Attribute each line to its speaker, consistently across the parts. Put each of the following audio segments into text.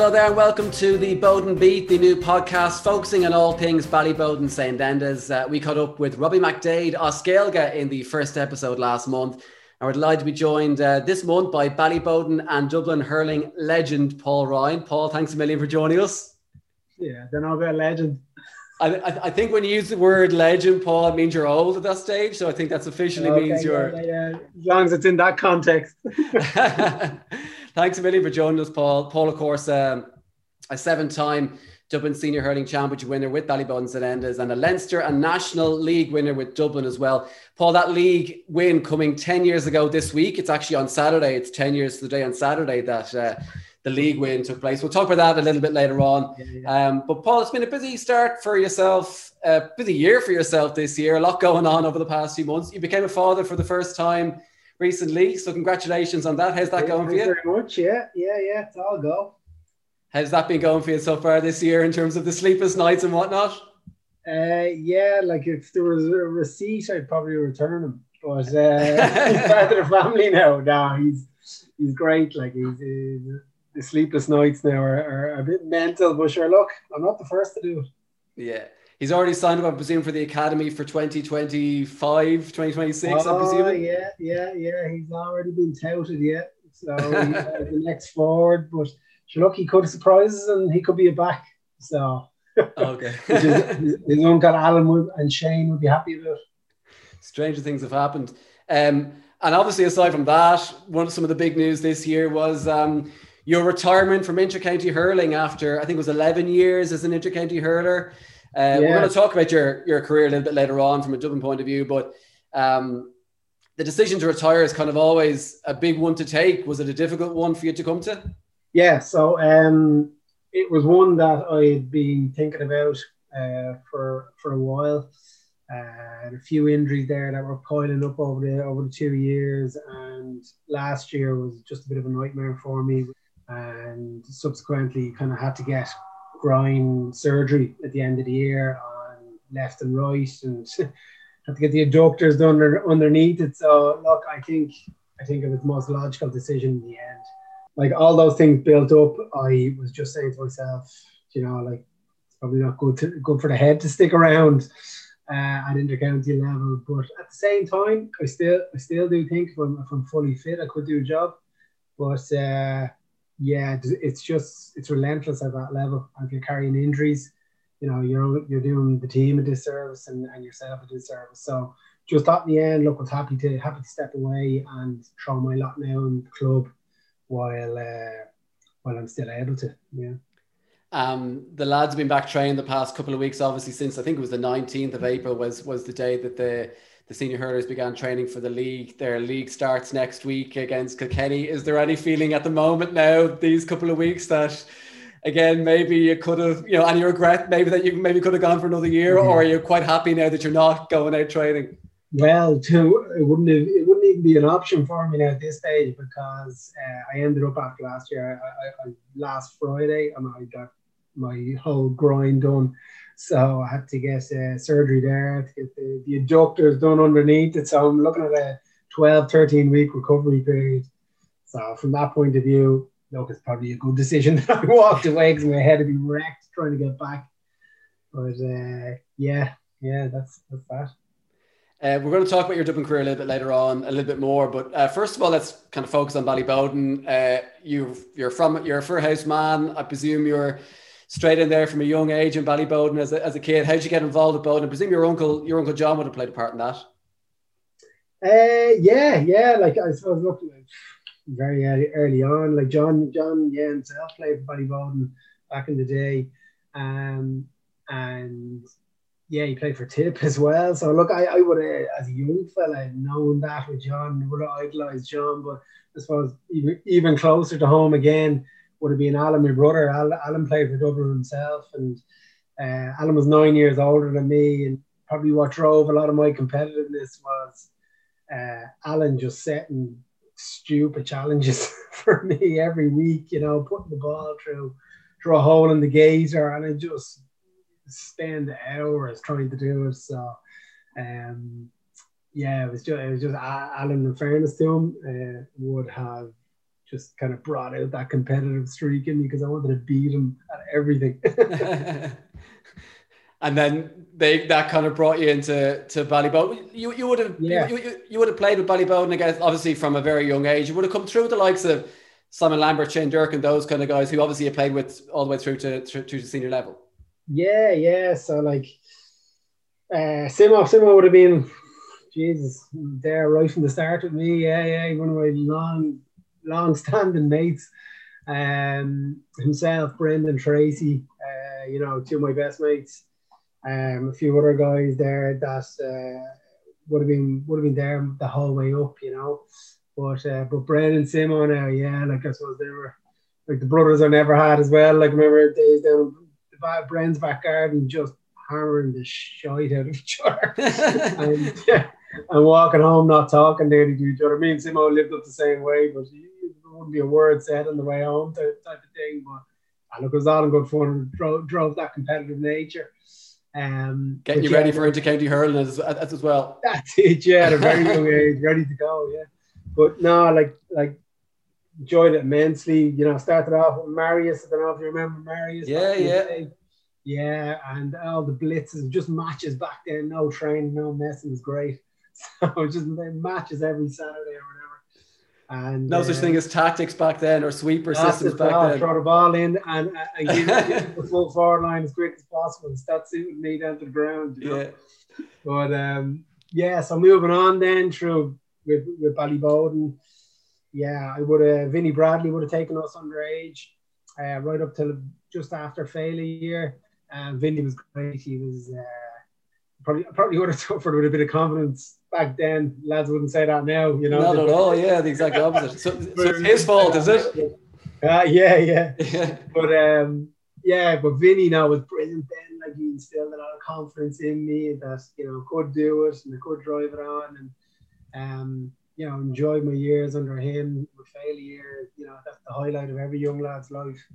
Speaker 1: Hello there, and welcome to the Boden Beat, the new podcast focusing on all things Ballyboden St. Enda's. Uh, we caught up with Robbie McDade Oskelga in the first episode last month. And we're delighted to be joined uh, this month by Ballyboden and Dublin hurling legend Paul Ryan. Paul, thanks a million for joining us.
Speaker 2: Yeah, don't know about legend.
Speaker 1: I, I, I, think when you use the word legend, Paul, it means you're old at that stage. So I think that's officially okay, means you're.
Speaker 2: Yeah, yeah, As long as it's in that context.
Speaker 1: Thanks a million for joining us, Paul. Paul, of course, um, a seven-time Dublin Senior Hurling Championship winner with Ballyboden St Enda's and a Leinster and National League winner with Dublin as well. Paul, that league win coming 10 years ago this week. It's actually on Saturday. It's 10 years to the day on Saturday that uh, the league win took place. We'll talk about that a little bit later on. Yeah, yeah. Um, but Paul, it's been a busy start for yourself, a busy year for yourself this year. A lot going on over the past few months. You became a father for the first time recently, so congratulations on that. How's that going for you?
Speaker 2: Very much, yeah, yeah, yeah. It's all go.
Speaker 1: How's that been going for you so far this year in terms of the sleepless nights and whatnot?
Speaker 2: Uh, yeah, like if there was a receipt, I'd probably return them. But uh, he's part of the family now. Now he's he's great. Like he's, he's the sleepless nights now are, are, a bit mental, but sure, look, I'm not the first to do it.
Speaker 1: Yeah. He's already signed up, I presume, for the academy for 2025, 2026, oh, I'm presuming.
Speaker 2: Yeah, yeah, yeah. He's already been touted, yeah. So he's the next forward, but look, he could surprise us and he could be a back. So,
Speaker 1: okay.
Speaker 2: his, his uncle Alan and Shane would be happy about.
Speaker 1: Stranger things have happened. Um, and obviously, aside from that, one of some of the big news this year was um, your retirement from intercounty hurling after I think it was 11 years as an intercounty hurler. Uh, yeah. We're going to talk about your your career a little bit later on from a Dublin point of view, but um, the decision to retire is kind of always a big one to take. Was it a difficult one for you to come to?
Speaker 2: Yeah, so um, it was one that I had been thinking about uh, for for a while. Uh, a few injuries there that were piling up over the over the two years, and last year was just a bit of a nightmare for me and subsequently kind of had to get groin surgery at the end of the year on left and right and had to get the adductors done underneath it. So look, I think I think it was the most logical decision in the end. Like all those things built up, I was just saying to myself, you know, like it's probably not good to, good for the head to stick around uh, at intercounty level. But at the same time, I still I still do think if I'm, if I'm fully fit, I could do a job. But uh, yeah, it's just it's relentless at that level. And if you're carrying injuries, you know you're you're doing the team a disservice and, and yourself a disservice. So just thought in the end, look, I was happy to happy to step away and throw my lot now in the club while uh, while I'm still able to. Yeah.
Speaker 1: Um, the lads have been back training the past couple of weeks, obviously since I think it was the 19th of April was was the day that the the senior hurlers began training for the league. Their league starts next week against Kilkenny. Is there any feeling at the moment now, these couple of weeks, that again maybe you could have, you know, any regret maybe that you maybe could have gone for another year, mm-hmm. or are you quite happy now that you're not going out training?
Speaker 2: Well, to, it wouldn't have, it wouldn't even be an option for me now at this stage because uh, I ended up after last year. I, I, I last Friday and I got my whole groin done so I had to get uh, surgery there to get the, the adductors done underneath it. So I'm looking at a 12, 13 week recovery period. So from that point of view, look, it's probably a good decision that I walked away because my head had been wrecked trying to get back. But uh, yeah, yeah, that's that's that.
Speaker 1: Uh, we're going to talk about your Dublin career a little bit later on, a little bit more. But uh, first of all, let's kind of focus on Ballyboden. Uh, you you're from you're a Firhouse man. I presume you're straight in there from a young age in Ballyboden as a, as a kid. How did you get involved with Boden? I presume your uncle, your uncle John would have played a part in that.
Speaker 2: Uh, yeah, yeah. Like I suppose, look, very early, early on, like John, John, yeah, himself played for Ballyboden back in the day, um, and yeah, he played for Tip as well. So look, I, I would have, as a young fella, known that with John, would have idolized John, but I suppose even, even closer to home again would have been Alan, my brother. Alan played for Dublin himself, and uh, Alan was nine years older than me. And probably what drove a lot of my competitiveness was uh, Alan just setting stupid challenges for me every week. You know, putting the ball through through a hole in the gazer, and I just spend hours trying to do it. So, um, yeah, it was just it was just Alan. In fairness to him, uh, would have just kind of brought out that competitive streak in me because I wanted to beat him at everything.
Speaker 1: and then they that kind of brought you into to Ballyboden. You you would have yeah. you, you, you, would have played with Ballyboden again, obviously from a very young age. You would have come through the likes of Simon Lambert, Shane Dirk, and those kind of guys who obviously you played with all the way through to through, to senior level.
Speaker 2: Yeah, yeah. So like uh Simo, Simo would have been Jesus there right from the start with me. Yeah, yeah, one of my long long standing mates. Um himself, Brendan Tracy, uh, you know, two of my best mates um, a few other guys there that uh, would have been would have been there the whole way up, you know. But uh, but Brendan Simon now, yeah, like I suppose they were like the brothers I never had as well. Like remember days down Brendan's back garden just hammering the shite out of each other. and, yeah, and walking home not talking nearly to each other. Me and Simo lived up the same way, but wouldn't be a word said on the way home type, type of thing. But and look, it was all in good fun. Drove, drove that competitive nature. Um,
Speaker 1: Getting you yeah, ready for intercounty hurling as, as, as well.
Speaker 2: That's it, yeah, at a very young age, ready to go, yeah. But no, like like enjoyed it immensely. You know, started off with Marius. I don't know if you remember Marius.
Speaker 1: Yeah, yeah.
Speaker 2: Yeah, and all the blitzes, just matches back then, no training, no messing was great. So just matches every Saturday or whatever. And
Speaker 1: no uh, such thing as tactics back then or sweeper systems back then.
Speaker 2: Throw the ball in and, and give the full forward line as quick as possible. That suited me down to the ground. You know? Yeah. But um, yeah, so moving on then through with, with Ballyboden. Yeah, I would have Vinny Bradley would have taken us underage, uh, right up till just after Féile. And uh, Vinny was great. He was uh, probably probably would have suffered with a bit of confidence back then. Lads wouldn't say that now, you know.
Speaker 1: Not at all. Yeah, the exact opposite. So, so it's his fault, is it?
Speaker 2: Uh, yeah, yeah. yeah. But um, yeah, but Vinny now was brilliant then. Like he instilled a lot of confidence in me that you know could do it and I could drive it on and um, you know enjoyed my years under him. With Féile, you know that's the highlight of every young lad's life.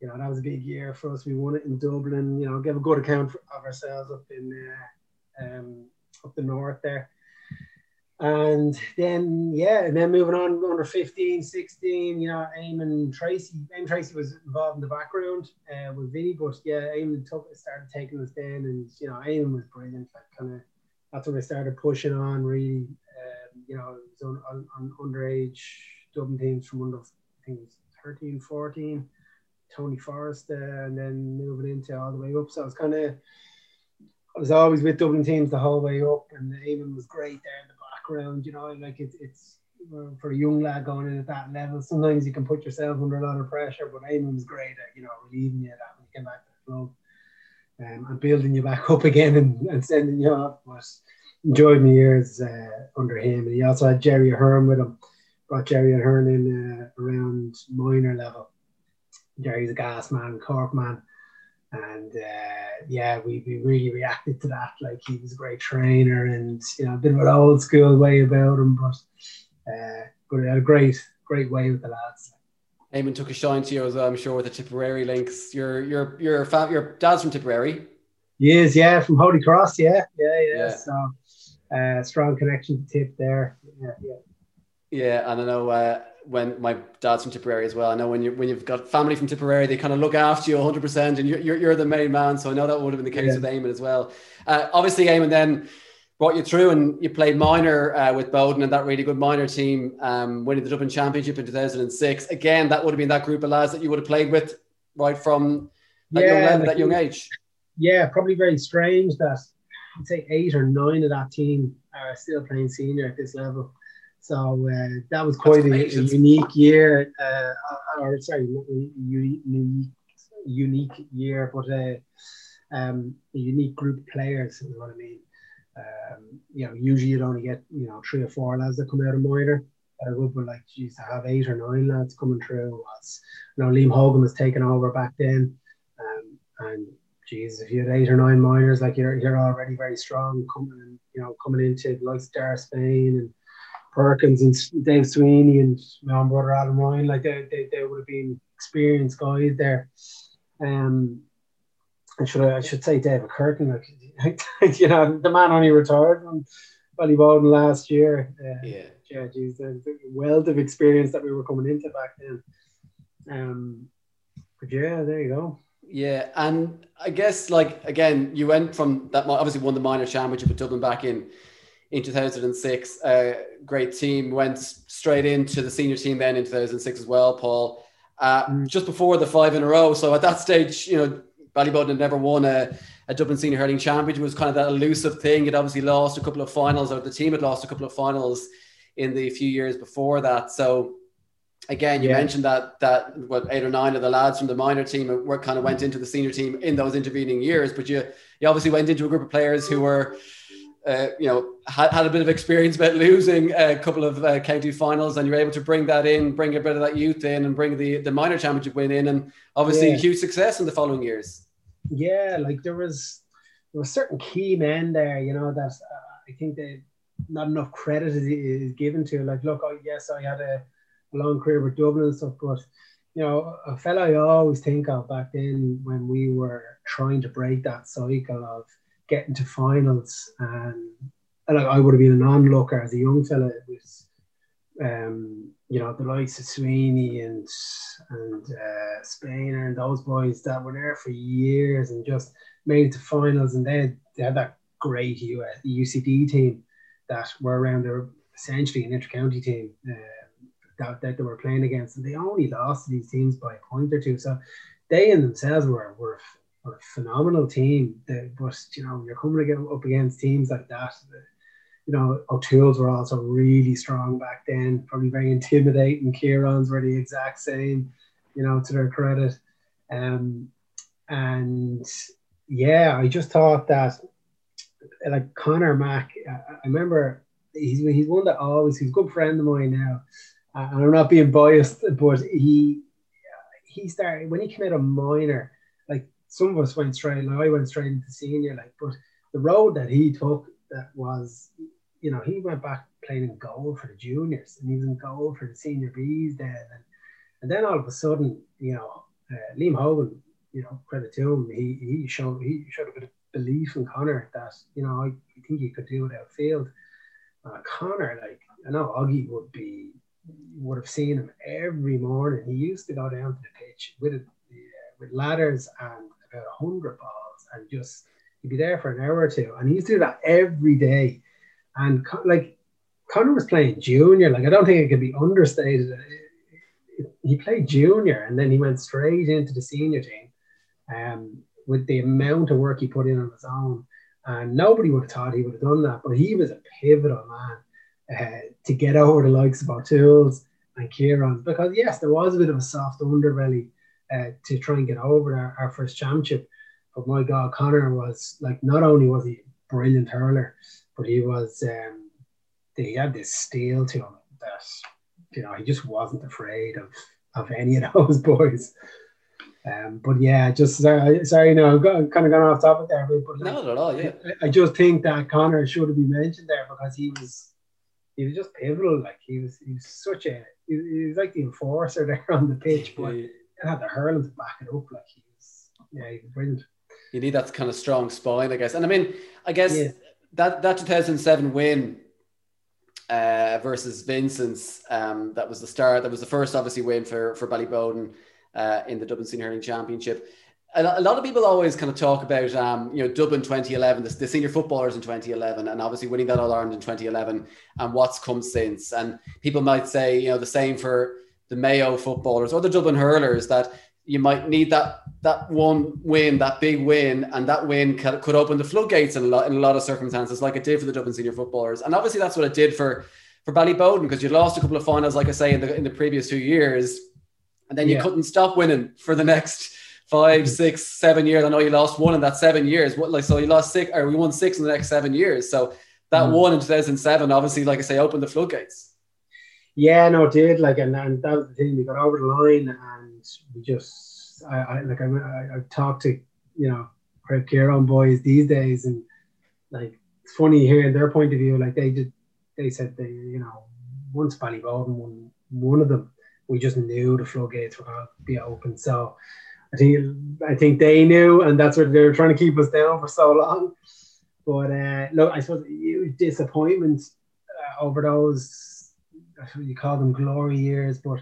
Speaker 2: You know that was a big year for us. We won it in Dublin. You know, gave a good account of ourselves up in uh, um, up the north there and then yeah and then moving on under 15 16 you know Eamon Tracy Eamon Tracy was involved in the background uh, with Vinny but yeah Eamon took started taking us then and you know Eamon was brilliant like kind of that's when I started pushing on really um, you know on, on, on, underage Dublin teams from under I think it was 13 14 Tony Forrest uh, and then moving into all the way up. So I was kind of I was always with Dublin teams the whole way up and Eamon was great there background, you know, like it's it's for a young lad going in at that level. Sometimes you can put yourself under a lot of pressure, but Eamon's great at you know relieving you that when you back to the club um, and building you back up again and, and sending you up. But enjoyed my years uh, under him, and he also had Jerry Ahern with him. Brought Jerry Ahern in uh, around minor level. Jerry's a gas man, Cork man and uh, yeah, we, we really reacted to that. Like he was a great trainer, and you know, a bit of an old school way about him, but uh, but a great great way with the lads.
Speaker 1: Eamon took a shine to you as well, I'm sure, with the Tipperary links. Your your your your dad's from Tipperary.
Speaker 2: He is, yeah, from Holy Cross, yeah, yeah, yeah. yeah. So uh, strong connection to Tip there. Yeah, yeah.
Speaker 1: Yeah, and I know uh, when my dad's from Tipperary as well. I know when you when you've got family from Tipperary, they kind of look after you 100, percent and you're, you're, you're the main man. So I know that would have been the case yeah. with Eamon as well. Uh, obviously, Eamon then brought you through, and you played minor uh, with Boden and that really good minor team, um, winning the Dublin Championship in 2006. Again, that would have been that group of lads that you would have played with right from that yeah, young level, that young age.
Speaker 2: Yeah, probably very strange that I'd say eight or nine of that team are still playing senior at this level. So uh, that was quite a, a, unique year, uh, or sorry, unique, unique year, but uh, um, a unique group of players is what I mean. Um, you know, usually you'd only get you know three or four lads that come out of minor. I would be like, geez, to have eight or nine lads coming through was, you know, Liam Hogan was taking over back then, um, and geez, if you had eight or nine minors, like you're you're already very strong coming, you know, coming into like Star Spain and Perkins and Dave Sweeney and my own brother Adam Ryan, like they, they, they would have been experienced guys there. Um, and should I, I should say David Curtin, like you know, the man only retired from Ballyboden last year. Uh,
Speaker 1: yeah.
Speaker 2: yeah, geez, the, the wealth of experience that we were coming into back then. Um, but yeah, there you go.
Speaker 1: Yeah, and I guess like again, you went from that obviously won the minor championship with Dublin back in in 2006. Uh, great team went straight into the senior team then in 2006 as well, Paul. Uh, mm. Just before the five in a row. So at that stage, you know, Ballyboden had never won a, a Dublin Senior Hurling Championship. It was kind of that elusive thing. It obviously lost a couple of finals, or the team had lost a couple of finals in the few years before that. So again, you yeah. mentioned that that what eight or nine of the lads from the minor team were kind of went into the senior team in those intervening years, but you you obviously went into a group of players who were. Uh, you know, had, had a bit of experience about losing a couple of uh, county finals, and you're able to bring that in, bring a bit of that youth in, and bring the the minor championship win in, and obviously yeah. huge success in the following years.
Speaker 2: Yeah, like there was there were certain key men there, you know, that uh, I think that not enough credit is, is given to. Like, look, oh, yes, I had a long career with Dublin and stuff, but you know, a fellow I always think of back then when we were trying to break that cycle of getting to finals and, and like I would have been an onlooker as a young fella. It was, um, you know, the likes of Sweeney and and uh, Spainer and those boys that were there for years and just made it to finals, and they had, they had that great US, UCD team that were around there essentially an inter-county team. Uh, that, that they were playing against, and they only lost to these teams by a point or two. So they in themselves were were, were a phenomenal team. They, but you know, you're coming up against teams like that. You know, O'Toole's were also really strong back then, probably very intimidating. Kieran's were the exact same, you know, to their credit. Um, and yeah, I just thought that like Connor Mack, I, remember he's he's one that always he's a good friend of mine now, and I'm not being biased, but he he started when he came out of minor. Like some of us went straight, like I went straight into senior. Like, but the road that he took that was, you know, he went back playing in goal for the juniors, and he in goal for the senior Bs then, and, and then all of a sudden, you know, uh, Liam Hogan, you know, credit to him, he he showed he showed a bit of belief in Connor that you know I, I think he could do it outfield. Uh, Connor, like I know Augie would be would have seen him every morning. He used to go down to the pitch with uh, with ladders and about a hundred balls, and just he'd be there for an hour or two. And he used to do that every day. And like Connor was playing junior, like I don't think it can be understated. He played junior, and then he went straight into the senior team. Um, with the amount of work he put in on his own, and nobody would have thought he would have done that. But he was a pivotal man uh, to get over the likes of O'Toole's and Kieran. Because, yes, there was a bit of a soft underbelly uh, to try and get over our, our, first championship. But my God, Connor was like, not only was he a brilliant hurler, but he was, um, he had this steel to him that, you know, he just wasn't afraid of, of any of those boys. Um, but yeah, just sorry, sorry, no, I've got, kind of gone off topic there, but
Speaker 1: like, not at all. Yeah,
Speaker 2: I, I, just think that Connor should have been mentioned there because he was he was just pivotal. Like he was, he was such a, he, he was like the enforcer there on the pitch, but yeah. Had the hurling to back it up. Like he was, yeah, he was brilliant.
Speaker 1: You need that kind of strong spine, I guess. And I mean, I guess yeah. that that 2007 win uh, versus Vincent's, um, that was the start. That was the first, obviously, win for for Ballyboden uh, in the Dublin Senior Hurling Championship a lot of people always kind of talk about, um, you know, Dublin 2011, the, the, senior footballers in 2011, and obviously winning that All Ireland in 2011, and what's come since. And people might say, you know, the same for the Mayo footballers or the Dublin hurlers that you might need that that one win, that big win, and that win could, could open the floodgates in a lot in a lot of circumstances, like it did for the Dublin senior footballers. And obviously, that's what it did for for Ballyboden because you lost a couple of finals, like I say, in the in the previous two years, and then you yeah. couldn't stop winning for the next five, six, seven years. I know you lost one in that seven years. What like so you lost six or we won six in the next seven years. So that mm. one in 2007 obviously, like I say, opened the floodgates.
Speaker 2: Yeah, no, it did. Like, and, and that was the thing. We got over the line, and we just, I, I like, I, I, I talked to, you know, Craobh Chiaráin boys these days, and like, it's funny hearing their point of view. Like, they did, they said they, you know, once Ballyboden won one of them, we just knew the floodgates were going to be open. So, I think I think they knew, and that's what they were trying to keep us down for so long. But uh, look, I suppose huge disappointment uh, over those you call them glory years, but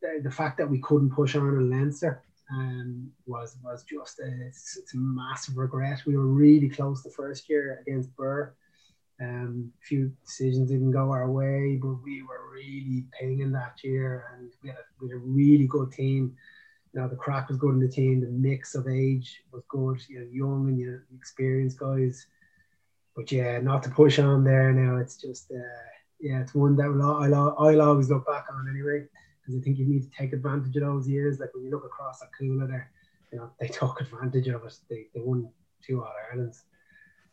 Speaker 2: the, the fact that we couldn't push on in Leinster um, was was just a, it's, it's, a massive regret. We were really close the first year against Birr. Um, a few decisions didn't go our way, but we were really pinging that year, and we had a, we had a really good team. You know, the crack was good in the team. The mix of age was good. You know, young and you know, experienced guys. But yeah, not to push on there now. It's just uh, yeah, it's one that I'll, I'll always look back on anyway because I think you need to take advantage of those years. Like when you look across at Cuala there, you know, they took advantage of it. They, they won two All Irelands.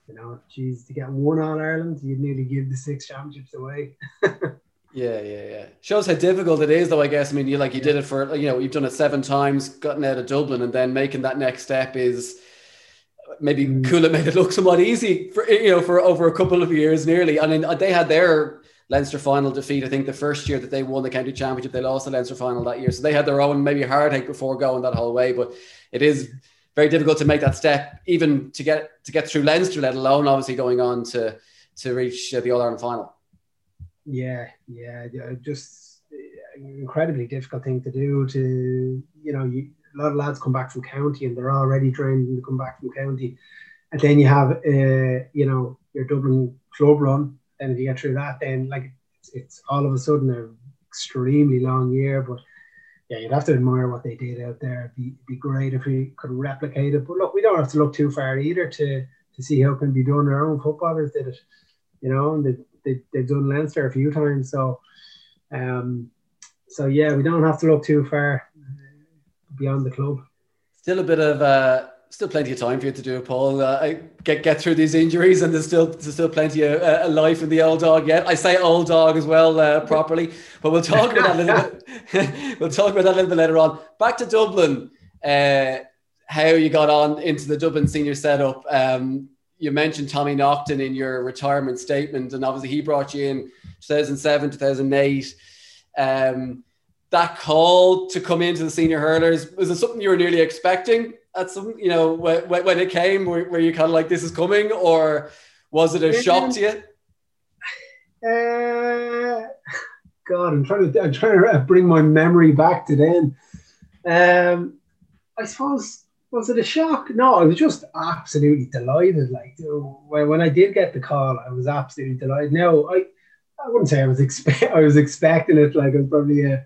Speaker 2: You know, geez, to get one All Ireland, you'd nearly give the six championships away.
Speaker 1: yeah, yeah, yeah. Shows how difficult it is, though. I guess. I mean, you like you did it for you know you've done it seven times, gotten out of Dublin, and then making that next step is maybe mm. Cuala made it look somewhat easy for you know for over a couple of years nearly. I mean, they had their Leinster final defeat. I think the first year that they won the county championship, they lost the Leinster final that year. So they had their own maybe heartache before going that whole way. But it is very difficult to make that step, even to get to get through Leinster, let alone obviously going on to to reach uh, the All Ireland final.
Speaker 2: Yeah, yeah, just incredibly difficult thing to do. To you know, you, a lot of lads come back from county and they're already trained to come back from county, and then you have uh, you know your Dublin club run then if you get through that, then like it's, it's all of a sudden an extremely long year. But yeah, you'd have to admire what they did out there. It'd be, be great if we could replicate it. But look, we don't have to look too far either to to see how it can be done. Our own footballers did it, you know, and they, they, they've done Leinster a few times. So, um, so yeah, we don't have to look too far beyond the club.
Speaker 1: Still a bit of uh, still plenty of time for you to do it, Paul. Uh, get get through these injuries, and there's still there's still plenty of uh, life in the old dog yet. I say old dog as well uh, properly, but we'll talk about that a little bit. we'll talk about that a little bit later on. Back to Dublin. Uh, how you got on into the Dublin senior setup? Um, you mentioned Tommy Naughton in your retirement statement, and obviously he brought you in 2007, 2008. Um, that call to come into the senior hurlers was it something you were nearly expecting? At some, you know, when, when it came, were, were you kind of like, this is coming, or was it a shock to you?
Speaker 2: Uh, God, I'm trying to, I'm trying to bring my memory back to then. Um, I suppose was it a shock? No, I was just absolutely delighted. Like when, when I did get the call, I was absolutely delighted. No, I I wouldn't say I was expect I was expecting it. Like I was probably a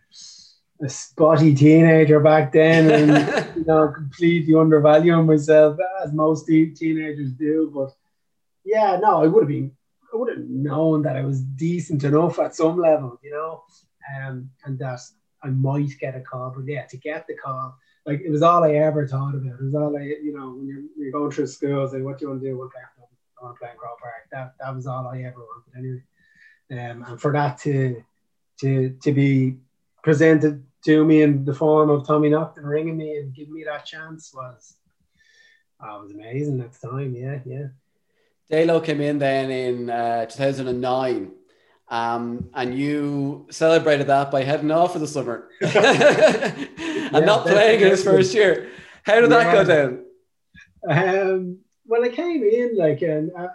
Speaker 2: a spotty teenager back then and you know completely undervaluing myself as most teenagers do but yeah no I would have been I would have known that I was decent enough at some level you know? Um, and that I might get a call but yeah to get the call like it was all I ever thought about. It was all I you know when you're, you're going through school like what do you want to do? What I want to play in Croke Park. That that was all I ever wanted anyway. Um, and for that to to to be presented to me in the form of Tommy Naughton ringing me and giving me that chance was oh, was amazing at the time. Yeah, yeah.
Speaker 1: Dalo came in then in uh, 2009. Um, and you celebrated that by heading off for the summer and yeah, not playing in his first year. How did yeah. that go down?
Speaker 2: Um, well, I came in like, and uh,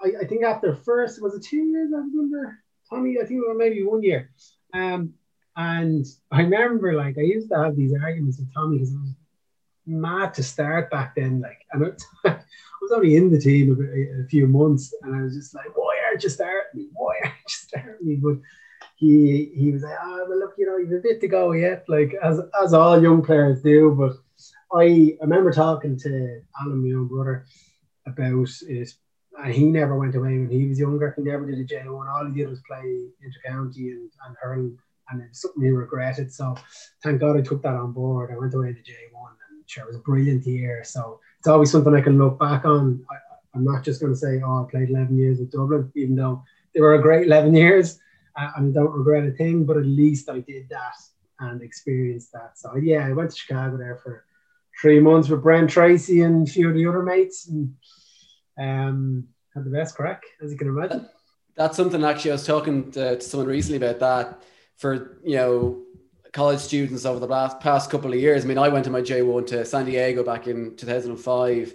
Speaker 2: I, I, think after first was it two years I was under Tommy. I think it was maybe one year. Um, and I remember, like, I used to have these arguments with Tommy because I was mad to start back then. Like, and it, I was only in the team a, a, few months, and I was just like, "Why aren't you starting me? Why aren't you starting me?" But he he was like, "Oh, well, look, you know, you've a bit to go yet." Like, as as all young players do. But I, I remember talking to Alan, my own brother, about it. And he never went away when he was younger. He never did a J1. All he did was play intercounty and, and hurling and it's something he regretted. So thank God I took that on board. I went away to J1 and sure, it was a brilliant year. So it's always something I can look back on. I, am not just going to say, oh, I played 11 years with Dublin, even though they were a great 11 years uh, and I don't regret a thing, but at least I did that and experienced that. So yeah, I went to Chicago there for three months with Brent Tracy and a few of the other mates and um, had the best crack, as you can imagine.
Speaker 1: That's something actually I was talking to, to someone recently about that for you know college students over the last past couple of years. I mean, I went to my J1 to San Diego back in 2005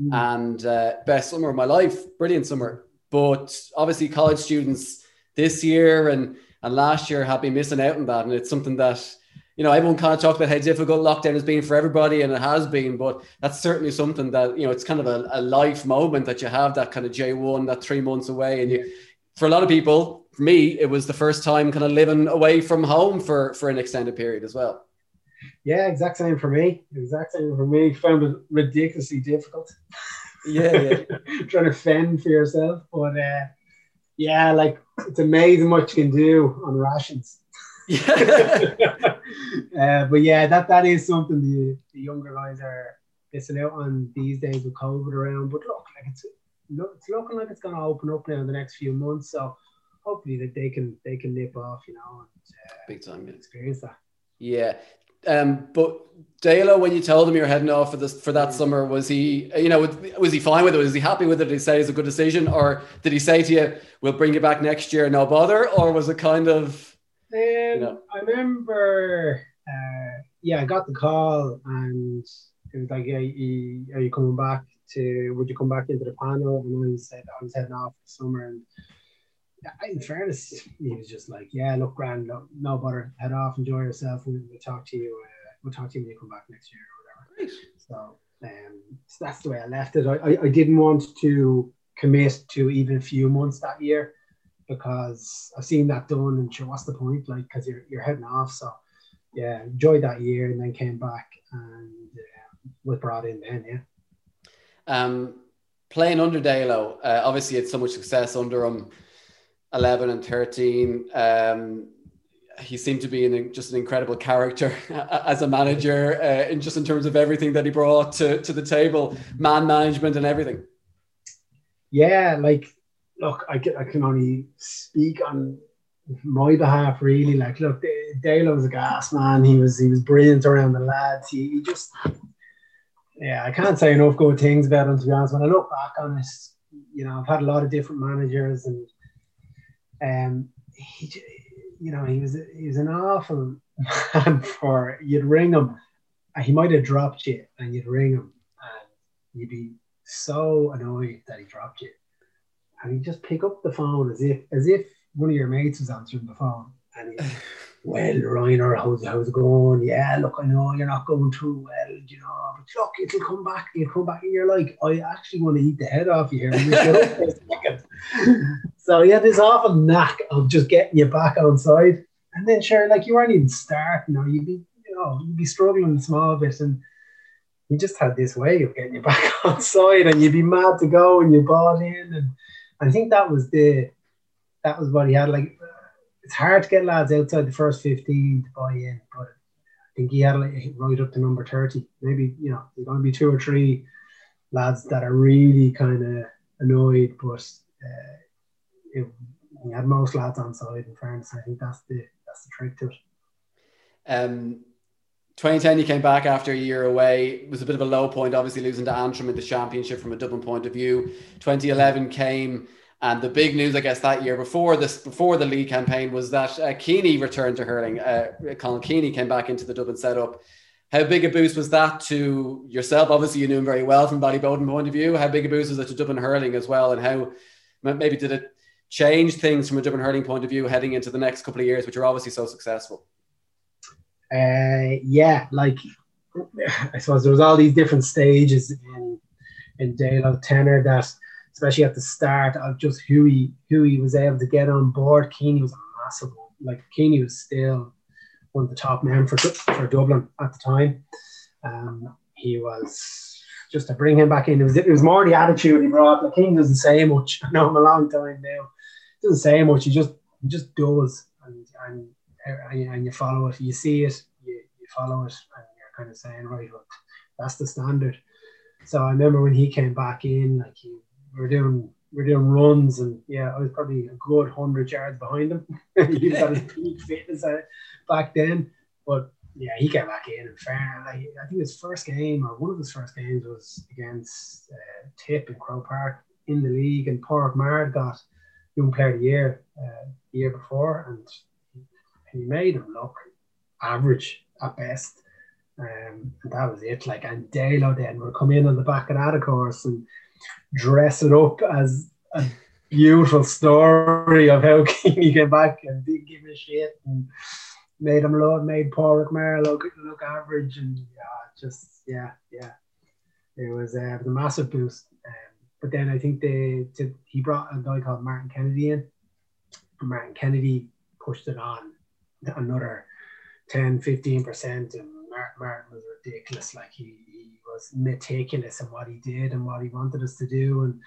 Speaker 1: mm. and uh, best summer of my life, brilliant summer. But obviously, college students this year and and last year have been missing out on that, and it's something that you know everyone kind of talked about how difficult lockdown has been for everybody, and it has been, but that's certainly something that you know it's kind of a, a life moment that you have that kind of J one that three months away, and you for a lot of people, for me, it was the first time kind of living away from home for for an extended period as well.
Speaker 2: Yeah, exact same for me. Exact same for me. Found it ridiculously difficult.
Speaker 1: Yeah, yeah.
Speaker 2: trying to fend for yourself, but uh, yeah, like it's amazing what you can do on rations. uh, but yeah, that that is something the, the younger guys are missing out on these days with COVID around. But look, like it's look, it's looking like it's going to open up now in the next few months. So hopefully that they can they can nip off, you know, and uh,
Speaker 1: big time yeah.
Speaker 2: experience that.
Speaker 1: Yeah, um, but Dalo, when you told him you're heading off for this for that summer, was he, you know, was he fine with it? Was he happy with it? Did he say it's a good decision, or did he say to you, "We'll bring you back next year, no bother," or was it kind of?
Speaker 2: Um, you know? I remember, uh, yeah, I got the call, and it was like, "Yeah, are you coming back to? Would you come back into the panel?" And I said, "I was heading off for summer," and in fairness, he was just like, "Yeah, look, grand, no, no bother, head off, enjoy yourself. We'll, we'll talk to you. Uh, we'll talk to you when you come back next year or whatever." Great. So, um, so that's the way I left it. I, I, I didn't want to commit to even a few months that year because I've seen that done, and sure, what's the point? Like, because you're you're heading off. So, yeah, enjoyed that year, and then came back and uh, was brought in then. Yeah.
Speaker 1: Um, playing under Dalo, uh, obviously, had so much success under him 11 and 13. Um, he seemed to be an, just an incredible character as a manager, uh, in just in terms of everything that he brought to, to the table, man management and everything.
Speaker 2: Yeah, like, look, I can, I can only speak on my behalf, really. Like, look, Dale was a gas man. He was he was brilliant around the lads. He, he just, yeah, I can't say enough good things about him. To be honest, when I look back on it, you know, I've had a lot of different managers and um, he, you know, he was he was an awful man for you'd ring him, he might have dropped you, and you'd ring him, and you'd be so annoyed that he dropped you, and he'd just pick up the phone as if as if one of your mates was answering the phone, and he. well, Reiner, how's, how's it going? Yeah, look, I know you're not going too well, you know, but look, it'll come back, You'll come back. And you're like, I actually want to eat the head off you here. so had this awful knack of just getting you back on side. And then, sure, like you weren't even starting, know, you'd be, you know, you'd be struggling a small bit. And you just had this way of getting you back on side and you'd be mad to go and you bought in. And I think that was the, that was what he had. Like, it's hard to get lads outside the first 15 to buy in, but I think he had like right up to number 30. Maybe, you know, there's going to be two or three lads that are really kind of annoyed, but uh, it, he had most lads on side in fairness. I think that's the that's the trick to it.
Speaker 1: Um, 2010, you came back after a year away. It was a bit of a low point, obviously losing to Antrim in the championship from a Dublin point of view. 2011 came and the big news, I guess, that year before this, before the league campaign, was that uh, Keaney returned to hurling. Uh, Conal Keaney came back into the Dublin setup. How big a boost was that to yourself? Obviously, you knew him very well from Ballyboden point of view. How big a boost was it to Dublin hurling as well? And how maybe did it change things from a Dublin hurling point of view heading into the next couple of years, which are obviously so successful?
Speaker 2: Uh, yeah, like I suppose there was all these different stages in in Dalo tenor that especially at the start of just who he who he was able to get on board. Keaney was a massive one. Like Keaney was still one of the top men for for Dublin at the time. Um, he was just to bring him back in. It was it was more the attitude he brought. Like Keaney doesn't say much. I know him a long time now. Doesn't say much. He just he just does, and and and you follow it. You see it. You, you follow it, and you're kind of saying, right, well, that's the standard. So I remember when he came back in, like he we were doing we are doing runs and yeah, I was probably a good hundred yards behind him. he got his peak fitness back then, but yeah, he came back in and fair. Like, I think his first game or one of his first games was against uh, Tip in Croke Park in the league, and Pork Mard got Young Player of the Year uh, the year before, and he made him look average at best. Um, and that was it. Like, and Dalo then would come in on the back of that, of course, and dress it up as a beautiful story of how Keane came back and didn't give a shit and made him look, made Paul McMahon look look average and yeah, just yeah, yeah. It was, uh, a massive boost. Um, but then I think they to, he brought a guy called Martin Kennedy in. Martin Kennedy pushed it on another 10, 15 percent, and Martin, Martin was ridiculous. Like he, he was meticulous in what he did and what he wanted us to do. And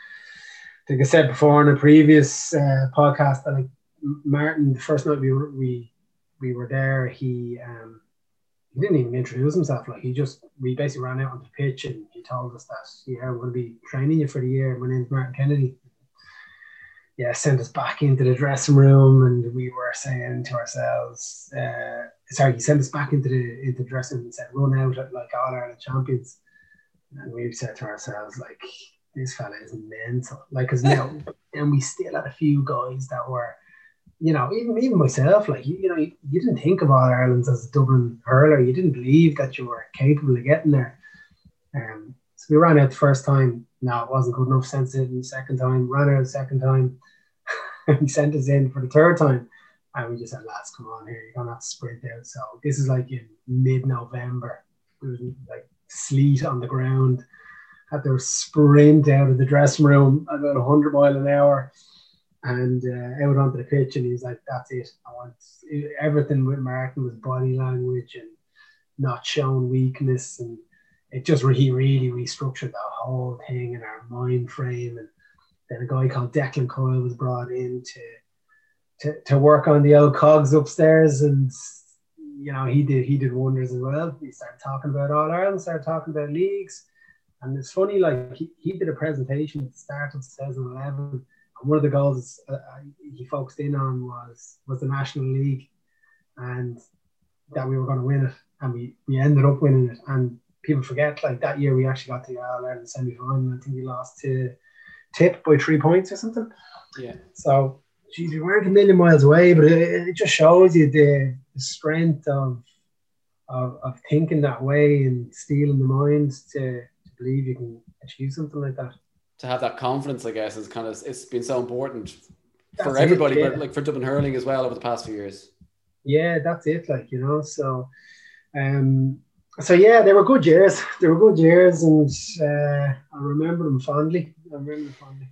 Speaker 2: like I said before in a previous uh, podcast, like Martin, the first night we were we we were there, he um, he didn't even introduce himself. Like he just we basically ran out on the pitch and he told us that yeah we're going to be training you for the year. My name's Martin Kennedy. Yeah, sent us back into the dressing room and we were saying to ourselves, uh, sorry, he sent us back into the into the dressing room and said run out like all Ireland champions. And we said to ourselves like this fella is mental. Like, cause now, and we still had a few guys that were you know, even even myself, like you, you know, you, you, didn't think of all Ireland's as a Dublin hurler. You didn't believe that you were capable of getting there. Um, so we ran out the first time. No, it wasn't good enough. Sent it in the second time. Ran out the second time. he sent us in for the third time, and we just said, "Lads, come on here. You're gonna have to sprint out." So this is like in mid-November. It was like sleet on the ground. Had to sprint out of the dressing room about 100 mile an hour and uh, out onto the pitch, and he's like, "That's it. I want everything with Martin was body language and not showing weakness, and it just he really restructured the whole thing in our mind frame." And then a guy called Declan Coyle was brought in to to, to work on the old cogs upstairs, and you know he did he did wonders as well. He started talking about All Ireland, started talking about leagues, and it's funny like he, he did a presentation at the start of 2011 and one of the goals uh, he focused in on was was the National League, and that we were going to win it, and we we ended up winning it. And people forget like that year we actually got to the All Ireland semi final. I think we lost to Tip by three points or something.
Speaker 1: Yeah.
Speaker 2: So, geez, we weren't a million miles away, but it, it just shows you the, the strength of, of of thinking that way and stealing the mind to, to believe you can achieve something like that
Speaker 1: to have that confidence, I guess, is kind of it's been so important that's for everybody, it, yeah. but like for Dublin hurling as well over the past few years.
Speaker 2: Yeah, that's it. Like you know, so um, so yeah, they were good years. They were good years, and uh, I remember them fondly. I remember them fondly.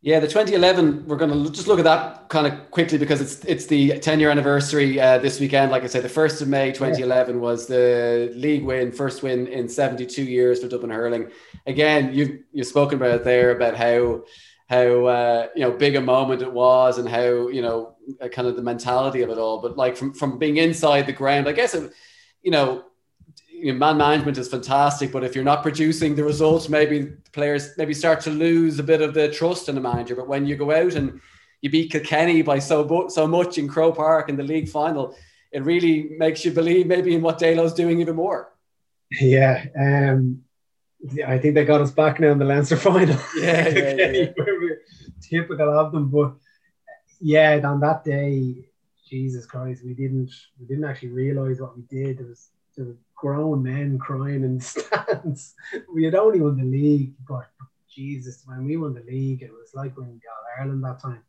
Speaker 1: Yeah, the 2011. We're going to just look at that kind of quickly because it's it's the 10 year anniversary uh, this weekend. Like I said, the first of May 2011 yeah. was the league win, first win in 72 years for Dublin hurling. Again, you've you've spoken about it there about how how uh, you know big a moment it was and how you know kind of the mentality of it all. But like from from being inside the ground, I guess it, you know you know, man management is fantastic, but if you're not producing the results, maybe players maybe start to lose a bit of the trust in the manager. But when you go out and you beat Kilkenny by so so much in Croke Park in the league final, it really makes you believe maybe in what Dalo's doing even more.
Speaker 2: Yeah, um, I think they got us back now in the Leinster final.
Speaker 1: Yeah, yeah, yeah, yeah.
Speaker 2: typical of them. But yeah, on that day, Jesus Christ, we didn't we didn't actually realize what we did. There was there were grown men crying in the stands. we had only won the league, but Jesus, when we won the league, it was like when we got Ireland that time.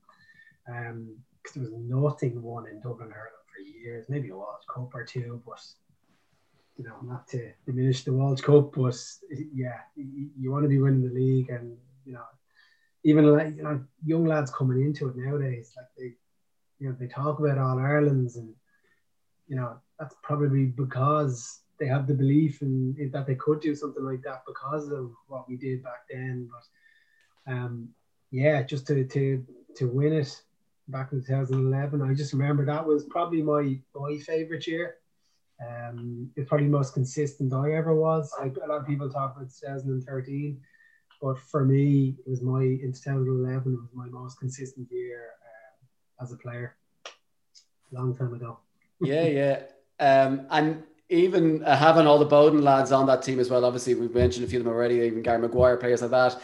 Speaker 2: Um, because there was nothing won in Dublin Ireland for years. Maybe a Walsh Cup or two, but you know, not to diminish the Walsh Cup, but yeah, you, you want to be winning the league, and you know, even like you know, young lads coming into it nowadays, like they, you know, they talk about all Ireland's, and you know, that's probably because they have the belief in, in, that they could do something like that because of what we did back then. But um, yeah, just to to to win it back in 2011, I just remember that was probably my my favorite year. Um, it's probably the most consistent I ever was. Like a lot of people talk about 2013, but for me, it was my in 2011 it was my most consistent year uh, as a player. Long time ago.
Speaker 1: yeah, yeah. Um, and even uh, having all the Boden lads on that team as well. Obviously, we've mentioned a few of them already. Even Gary Maguire, players like that.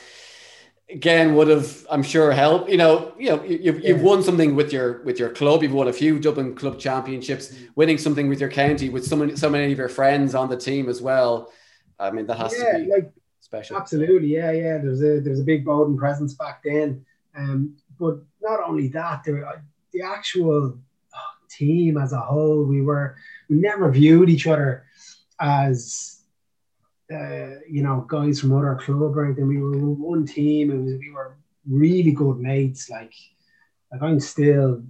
Speaker 1: Again, would have I'm sure helped. You know, you know, you've, yeah. you've won something with your with your club. You've won a few Dublin club championships. Mm-hmm. Winning something with your county with so many so many of your friends on the team as well. I mean, that has yeah, to be like, special.
Speaker 2: Absolutely, yeah, yeah. There's a there's a big Boden presence back then. Um, but not only that, there, the actual team as a whole, we were we never viewed each other as uh, you know guys from other club or anything. We were one team, and we were really good mates. Like like I'm still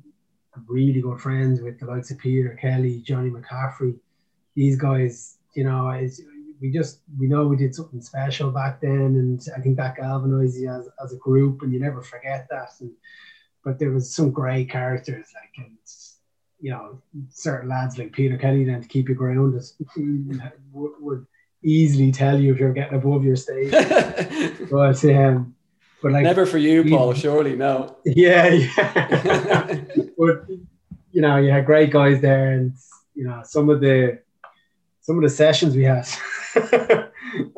Speaker 2: really good friends with the likes of Peter Kelly, Johnny McCaffrey. These guys, you know, we just we know we did something special back then, and I think that galvanized you as, as a group, and you never forget that. And but there was some great characters like and you know certain lads like Peter Kelly then to keep you grounded would, would easily tell you if you're getting above your stage. but um, but like
Speaker 1: never for you, Paul. surely no.
Speaker 2: Yeah, yeah. but you know, you had great guys there, and you know some of the some of the sessions we had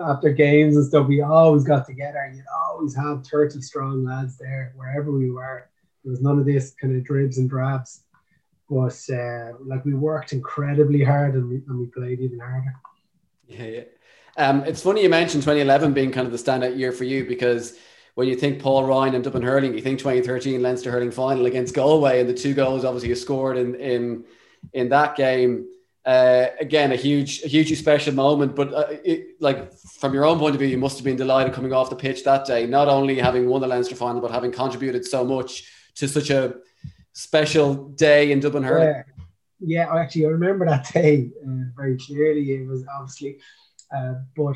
Speaker 2: after games and stuff, we always got together, and you'd always have thirty strong lads there wherever we were. There was none of this kind of dribs and drabs. But uh, like we worked incredibly hard and we, and we played even harder.
Speaker 1: Yeah, yeah. Um, it's funny you mentioned 2011 being kind of the standout year for you because when you think Paul Ryan and Dublin hurling, you think 2013 Leinster hurling final against Galway and the two goals obviously you scored in in in that game. Uh, again, a huge, a hugely special moment. But uh, it, like from your own point of view, you must have been delighted coming off the pitch that day, not only having won the Leinster final, but having contributed so much to such a special day in Dublin hurling.
Speaker 2: Yeah, yeah actually, I remember that day uh, very clearly. It was obviously, uh, but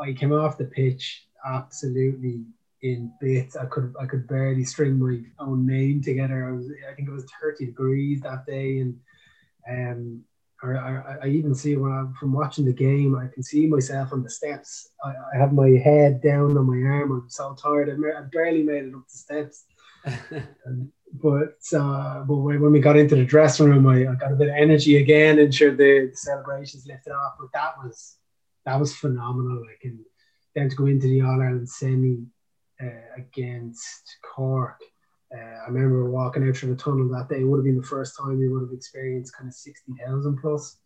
Speaker 2: I came off the pitch absolutely in bits. I could I could barely string my own name together. I was I think it was 30 degrees that day, and um, or I, I even see when I'm from watching the game, I can see myself on the steps. I, I have my head down on my arm. I'm so tired. I, I barely made it up the steps. and, but uh, but when we got into the dressing room, I, I got a bit of energy again, and sure the, the, celebrations lifted off. But that was that was phenomenal. Like and then to go into the All Ireland semi uh, against Cork. Uh, I remember walking out through the tunnel that day. It would have been the first time we would have experienced kind of sixty thousand plus,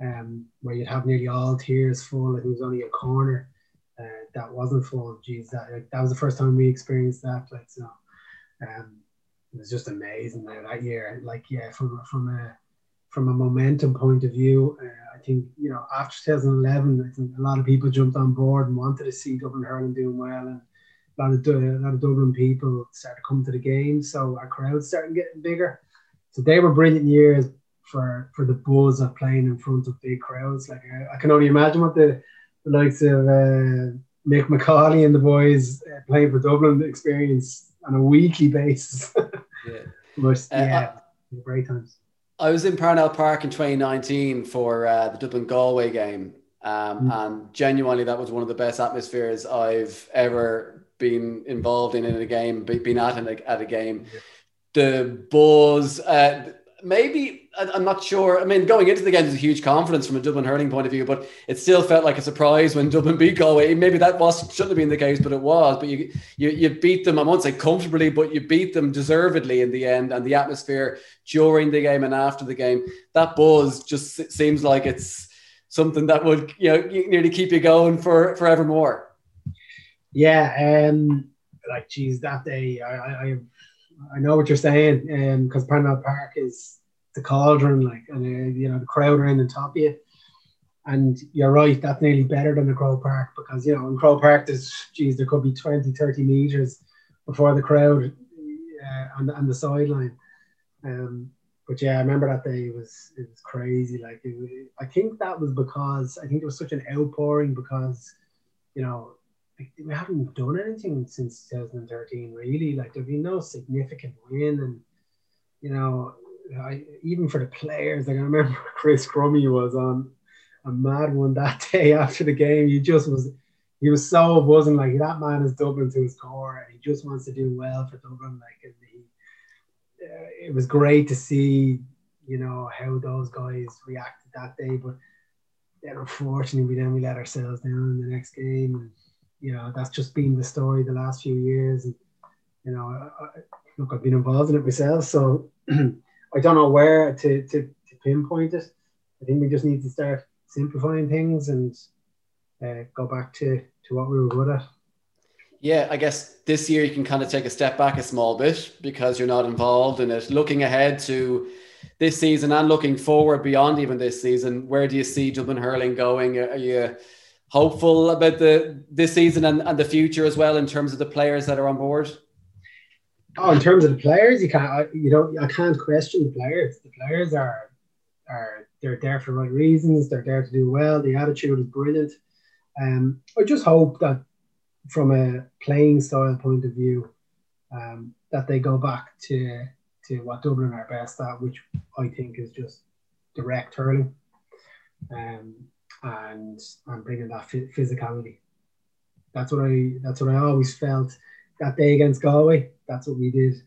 Speaker 2: um, where you'd have nearly all tiers full. Like it was only a corner uh, that wasn't full. Geez, that like, that was the first time we experienced that. Like so. Um, it was just amazing there that year. Like yeah, from from a from a momentum point of view, uh, I think you know after 2011, I think a lot of people jumped on board and wanted to see Dublin hurling doing well, and a lot of a lot of Dublin people started coming to the game, so our crowds started getting bigger. So they were brilliant years for for the buzz of playing in front of big crowds. Like I, I can only imagine what the, the likes of uh, Mick McAuley and the boys uh, playing for Dublin experience on a weekly basis. yeah, but uh, yeah, uh, great times.
Speaker 1: I was in Parnell Park in 2019 for uh, the Dublin Galway game, um, mm. and genuinely that was one of the best atmospheres I've ever been involved in in a game, been at a, at a game. Yeah. The buzz, uh, maybe I'm not sure. I mean, going into the game is a huge confidence from a Dublin hurling point of view, but it still felt like a surprise when Dublin beat Galway. Maybe that was shouldn't have been the case, but it was. But you you, you beat them. I won't say comfortably, but you beat them deservedly in the end. And the atmosphere during the game and after the game, that buzz just seems like it's something that would you know nearly keep you going for forevermore.
Speaker 2: Yeah, um, like geez, that day I I, I know what you're saying, um, because Parnell Park is the cauldron, like, and uh, you know, the crowd in the top of you. And you're right, that's nearly better than the Croke Park because, you know, in Croke Park, there's, geez, there could be 20, 30 meters before the crowd uh, on, the, on the sideline. Um, but yeah, I remember that day it was it was crazy. Like it, I think that was because I think it was such an outpouring because you know we haven't done anything since 2013 really. Like there'd been no significant win, and you know I, even for the players, like I remember Chris Crummey was on a mad one that day after the game. He just was, he was so buzzing. Like that man is Dublin to his core, and he just wants to do well for Dublin. Like, and he, uh, it was great to see, you know, how those guys reacted that day. But then, unfortunately, we then we let ourselves down in the next game, and you know that's just been the story the last few years. And you know, I, I, look, I've been involved in it myself, so. I don't know where to, to, to pinpoint it. I think we just need to start simplifying things and uh, go back to, to what we were good at.
Speaker 1: Yeah, I guess this year you can kind of take a step back a small bit because you're not involved in it. Looking ahead to this season and looking forward beyond even this season, where do you see Dublin hurling going? Are you hopeful about the this season and, and the future as well in terms of the players that are on board?
Speaker 2: Oh, in terms of the players, you can't you know I can't question the players. The players are are they're there for right reasons. They're there to do well. The attitude is brilliant. Um, I just hope that from a playing style point of view, um, that they go back to to what Dublin are best at, which I think is just direct hurling, um, and and bringing that physicality. That's what I that's what I always felt that day against Galway. That's what we did,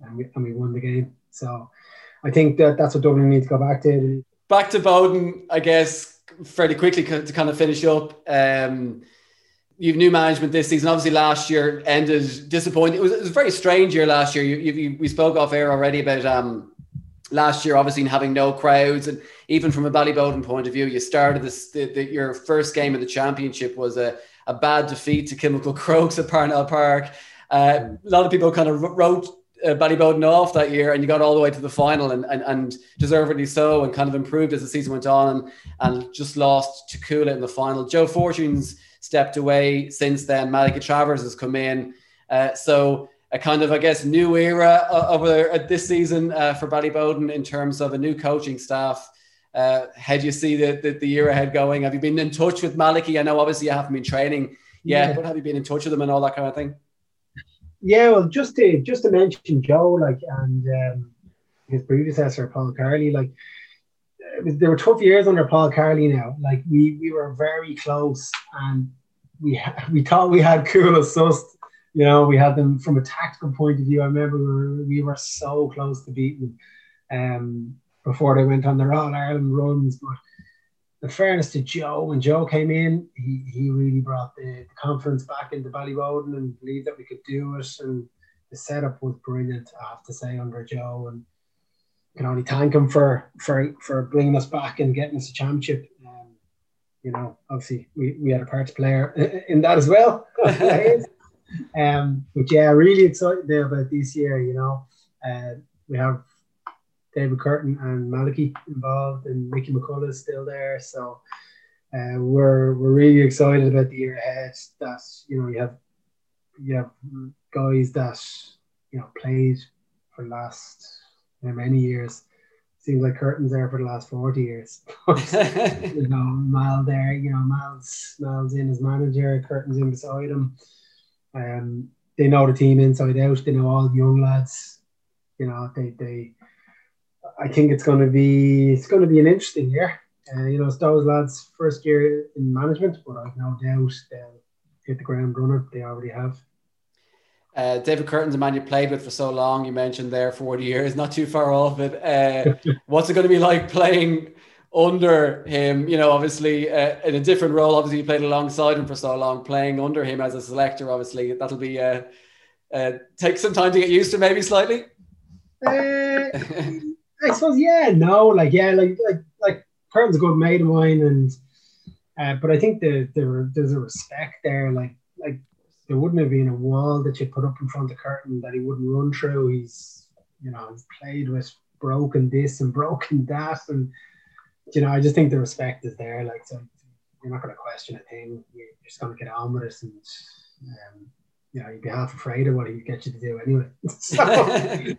Speaker 2: and we, and we won the game. So I think that that's what Dublin needs to go back to.
Speaker 1: Back to Boden, I guess, fairly quickly to kind of finish up. Um, you've new management this season. Obviously, last year ended disappointing. It was, it was a very strange year last year. You, you, we spoke off air already about um, last year, obviously having no crowds, and even from a Ballyboden point of view, you started this. The, the, your first game of the championship was a, a bad defeat to Kilmacud Crokes at Parnell Park. Uh, a lot of people kind of wrote uh, Ballyboden off that year, and you got all the way to the final, and, and, and deservedly so, and kind of improved as the season went on, and, and just lost to Cuala in the final. Joe Fortune's stepped away since then. Malachy Travers has come in. Uh, so a kind of, I guess, new era over at this season uh, for Ballyboden in terms of a new coaching staff. Uh, how do you see the, the, the, year ahead going? Have you been in touch with Malachy? I know obviously you haven't been training yet, yeah. but have you been in touch with them and all that kind of thing?
Speaker 2: Yeah, well, just to just to mention Joe, like, and um, his predecessor Paul Carley, like, was, there were tough years under Paul Carley. Now, like, we we were very close, and we we thought we had Cuala sussed. You know, we had them from a tactical point of view. I remember we were, we were so close to beating um, before they went on their All Ireland runs. But the fairness to Joe, when Joe came in, he, he really brought the, the confidence back into Ballyboden and believed that we could do it. And the setup was brilliant, I have to say, under Joe. And can only thank him for for for bringing us back and getting us a championship. Um, you know, obviously we, we had a part to play in that as well. um, but yeah, really excited there about this year. You know, uh, we have David Curtin and Malachy involved, and Mickey McCullough is still there. So uh, we're we're really excited about the year ahead. That you know you have you have guys that you know played for the last you know, many years. Seems like Curtin's there for the last forty years. you know, Mal there. You know, Mal's Mal's in as manager. Curtin's in beside him. Um, they know the team inside out. They know all the young lads. You know, they they I think it's going to be it's going to be an interesting year. Uh, you know, it's those lads' first year in management, but I've no doubt they'll hit the ground running. They already have.
Speaker 1: Uh, David Curtin's a man you played with for so long. You mentioned there 40 years, not too far off it. Uh, what's it going to be like playing under him? You know, obviously uh, in a different role. Obviously, you played alongside him for so long. Playing under him as a selector, obviously, that'll be uh, uh, take some time to get used to, maybe slightly.
Speaker 2: I suppose yeah, no, like yeah, like like like Curtin's a good mate of mine, and uh, but I think the, the there's a respect there. Like like there wouldn't have been a wall that you put up in front of Curtin that he wouldn't run through. He's you know he's played with broken this and broken that, and you know I just think the respect is there. Like so, you're not going to question a thing. You're just going to get on with it, and um, you know, you'd be half afraid of what he'd get you to do anyway. so,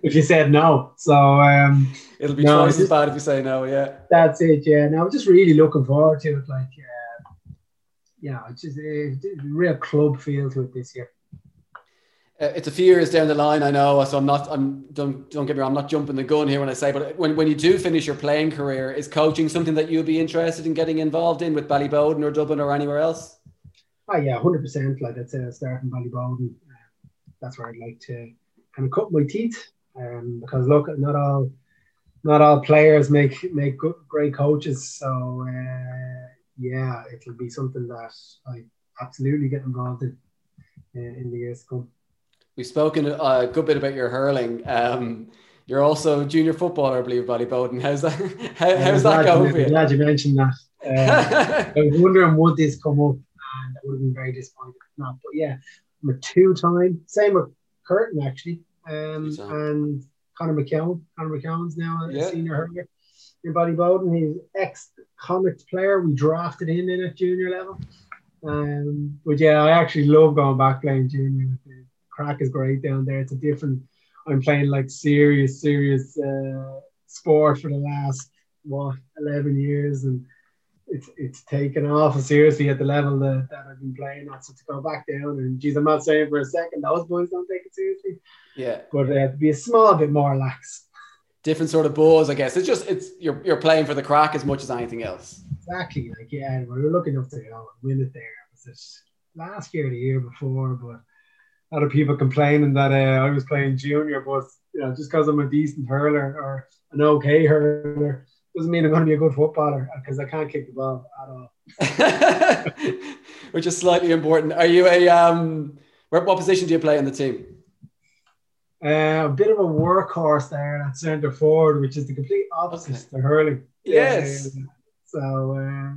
Speaker 2: if you said no. So um,
Speaker 1: it'll be no, twice as bad if you say no, yeah.
Speaker 2: That's it, yeah. Now I'm just really looking forward to it. Like, uh, yeah, it's just a, a, real club feel to it this year.
Speaker 1: Uh, it's a few years down the line, I know. So I'm not. I'm don't don't get me wrong. I'm not jumping the gun here when I say. But when, when you do finish your playing career, is coaching something that you'd be interested in getting involved in with Ballyboden or Dublin or anywhere else?
Speaker 2: Oh yeah, hundred percent. Like I'd say, I start in Ballyboden. Uh, that's where I'd like to kind of cut my teeth. Um, because look, not all not all players make make good, great coaches. So uh, yeah, it'll be something that I absolutely get involved in uh, in the years to come.
Speaker 1: We've spoken a good bit about your hurling. Um, you're also a junior footballer, I believe, Ballyboden. How's that? How, how's that going for you?
Speaker 2: Glad you mentioned that. Uh, I was wondering would this come up would have been very disappointed if not. But yeah, I'm a two-time. Same with Curtin actually, um, and Conor McKeown. Conor McKeown's now a yeah. senior hurler in Ballyboden. He's ex-Comets player. We drafted him in at junior level. Um, but yeah, I actually love going back playing junior. The crack is great down there. It's a different. I'm playing like serious, serious uh, sport for the last what eleven years, and it's it's taken off seriously at the level that, that I've been playing at. So to go back down and geez, I'm not saying for a second those boys don't take it seriously.
Speaker 1: Yeah,
Speaker 2: but uh, to be a small bit more lax.
Speaker 1: Different sort of balls, I guess. It's just it's you're you're playing for the crack as much as anything else.
Speaker 2: Exactly. Like yeah, we are looking up to you know, win it there. Was it last year, the year before? But a lot of people complaining that uh, I was playing junior, but you know, just because I'm a decent hurler or an okay hurler doesn't mean I'm going to be a good footballer because I can't kick the ball at all.
Speaker 1: Which is slightly important. Are you a um? What position do you play in the team?
Speaker 2: Uh, a bit of a workhorse there at centre forward, which is the complete opposite okay. to hurling.
Speaker 1: Yes.
Speaker 2: Uh, so uh,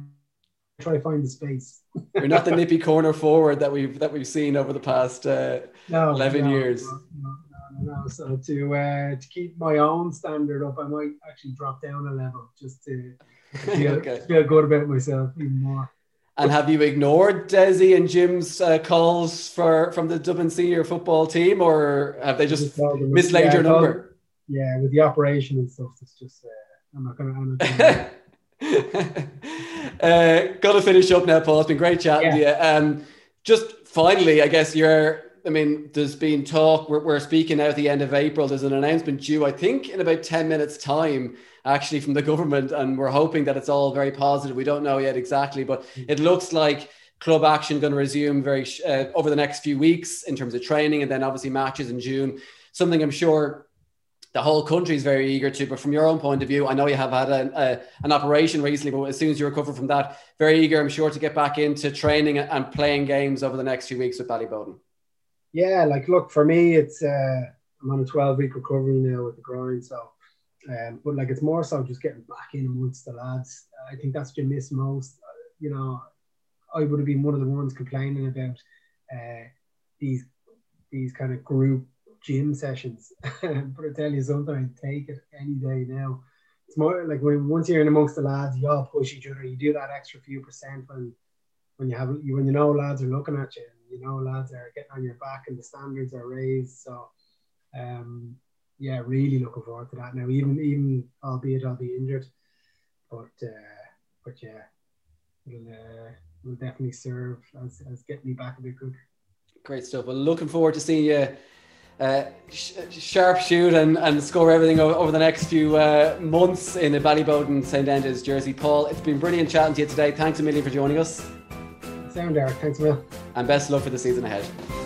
Speaker 2: try to find the space.
Speaker 1: You're not the nippy corner forward that we've that we've seen over the past uh, no, eleven
Speaker 2: no,
Speaker 1: years.
Speaker 2: No, no, So to uh, to keep my own standard up, I might actually drop down a level just to feel, okay. feel good about myself even more.
Speaker 1: And have you ignored Desi and Jim's uh, calls for from the Dublin senior football team, or have they just mislaid yeah, your number?
Speaker 2: Yeah, with the operation and stuff, it's just uh, I'm not gonna.
Speaker 1: uh, got to finish up now, Paul. It's been great chatting yeah. to you. Um, just finally, I guess you're I mean, there's been talk, we're, we're speaking now at the end of April. There's an announcement due, I think, in about 10 minutes' time, actually, from the government. And we're hoping that it's all very positive. We don't know yet exactly, but it looks like club action going to resume very uh, over the next few weeks in terms of training and then obviously matches in June. Something I'm sure the whole country is very eager to. But from your own point of view, I know you have had a, a, an operation recently, but as soon as you recover from that, very eager, I'm sure, to get back into training and playing games over the next few weeks with Ballyboden
Speaker 2: yeah, like look for me, it's uh, I'm on a 12 week recovery now with the grind, so um, but like it's more so just getting back in amongst the lads. I think that's what you miss most. You know, I would have been one of the ones complaining about uh, these these kind of group gym sessions, but I tell you something, I take it any day now. It's more like when once you're in amongst the lads, you all push each other. You do that extra few percent when when you have when you know lads are looking at you you know, lads are getting on your back and the standards are raised. So, um, yeah, really looking forward to that now. Even even albeit I'll be injured, but uh, but yeah, it'll uh, will definitely serve as, as getting me back a bit quicker.
Speaker 1: Great stuff. Well, looking forward to seeing you. Uh, sh- sharp shoot and, and score everything over, over the next few uh, months in a Ballyboden St Andrews jersey. Paul, it's been brilliant chatting to you today. Thanks a million for joining us.
Speaker 2: Sound, Derek. Thanks, Will.
Speaker 1: And best luck for the season ahead.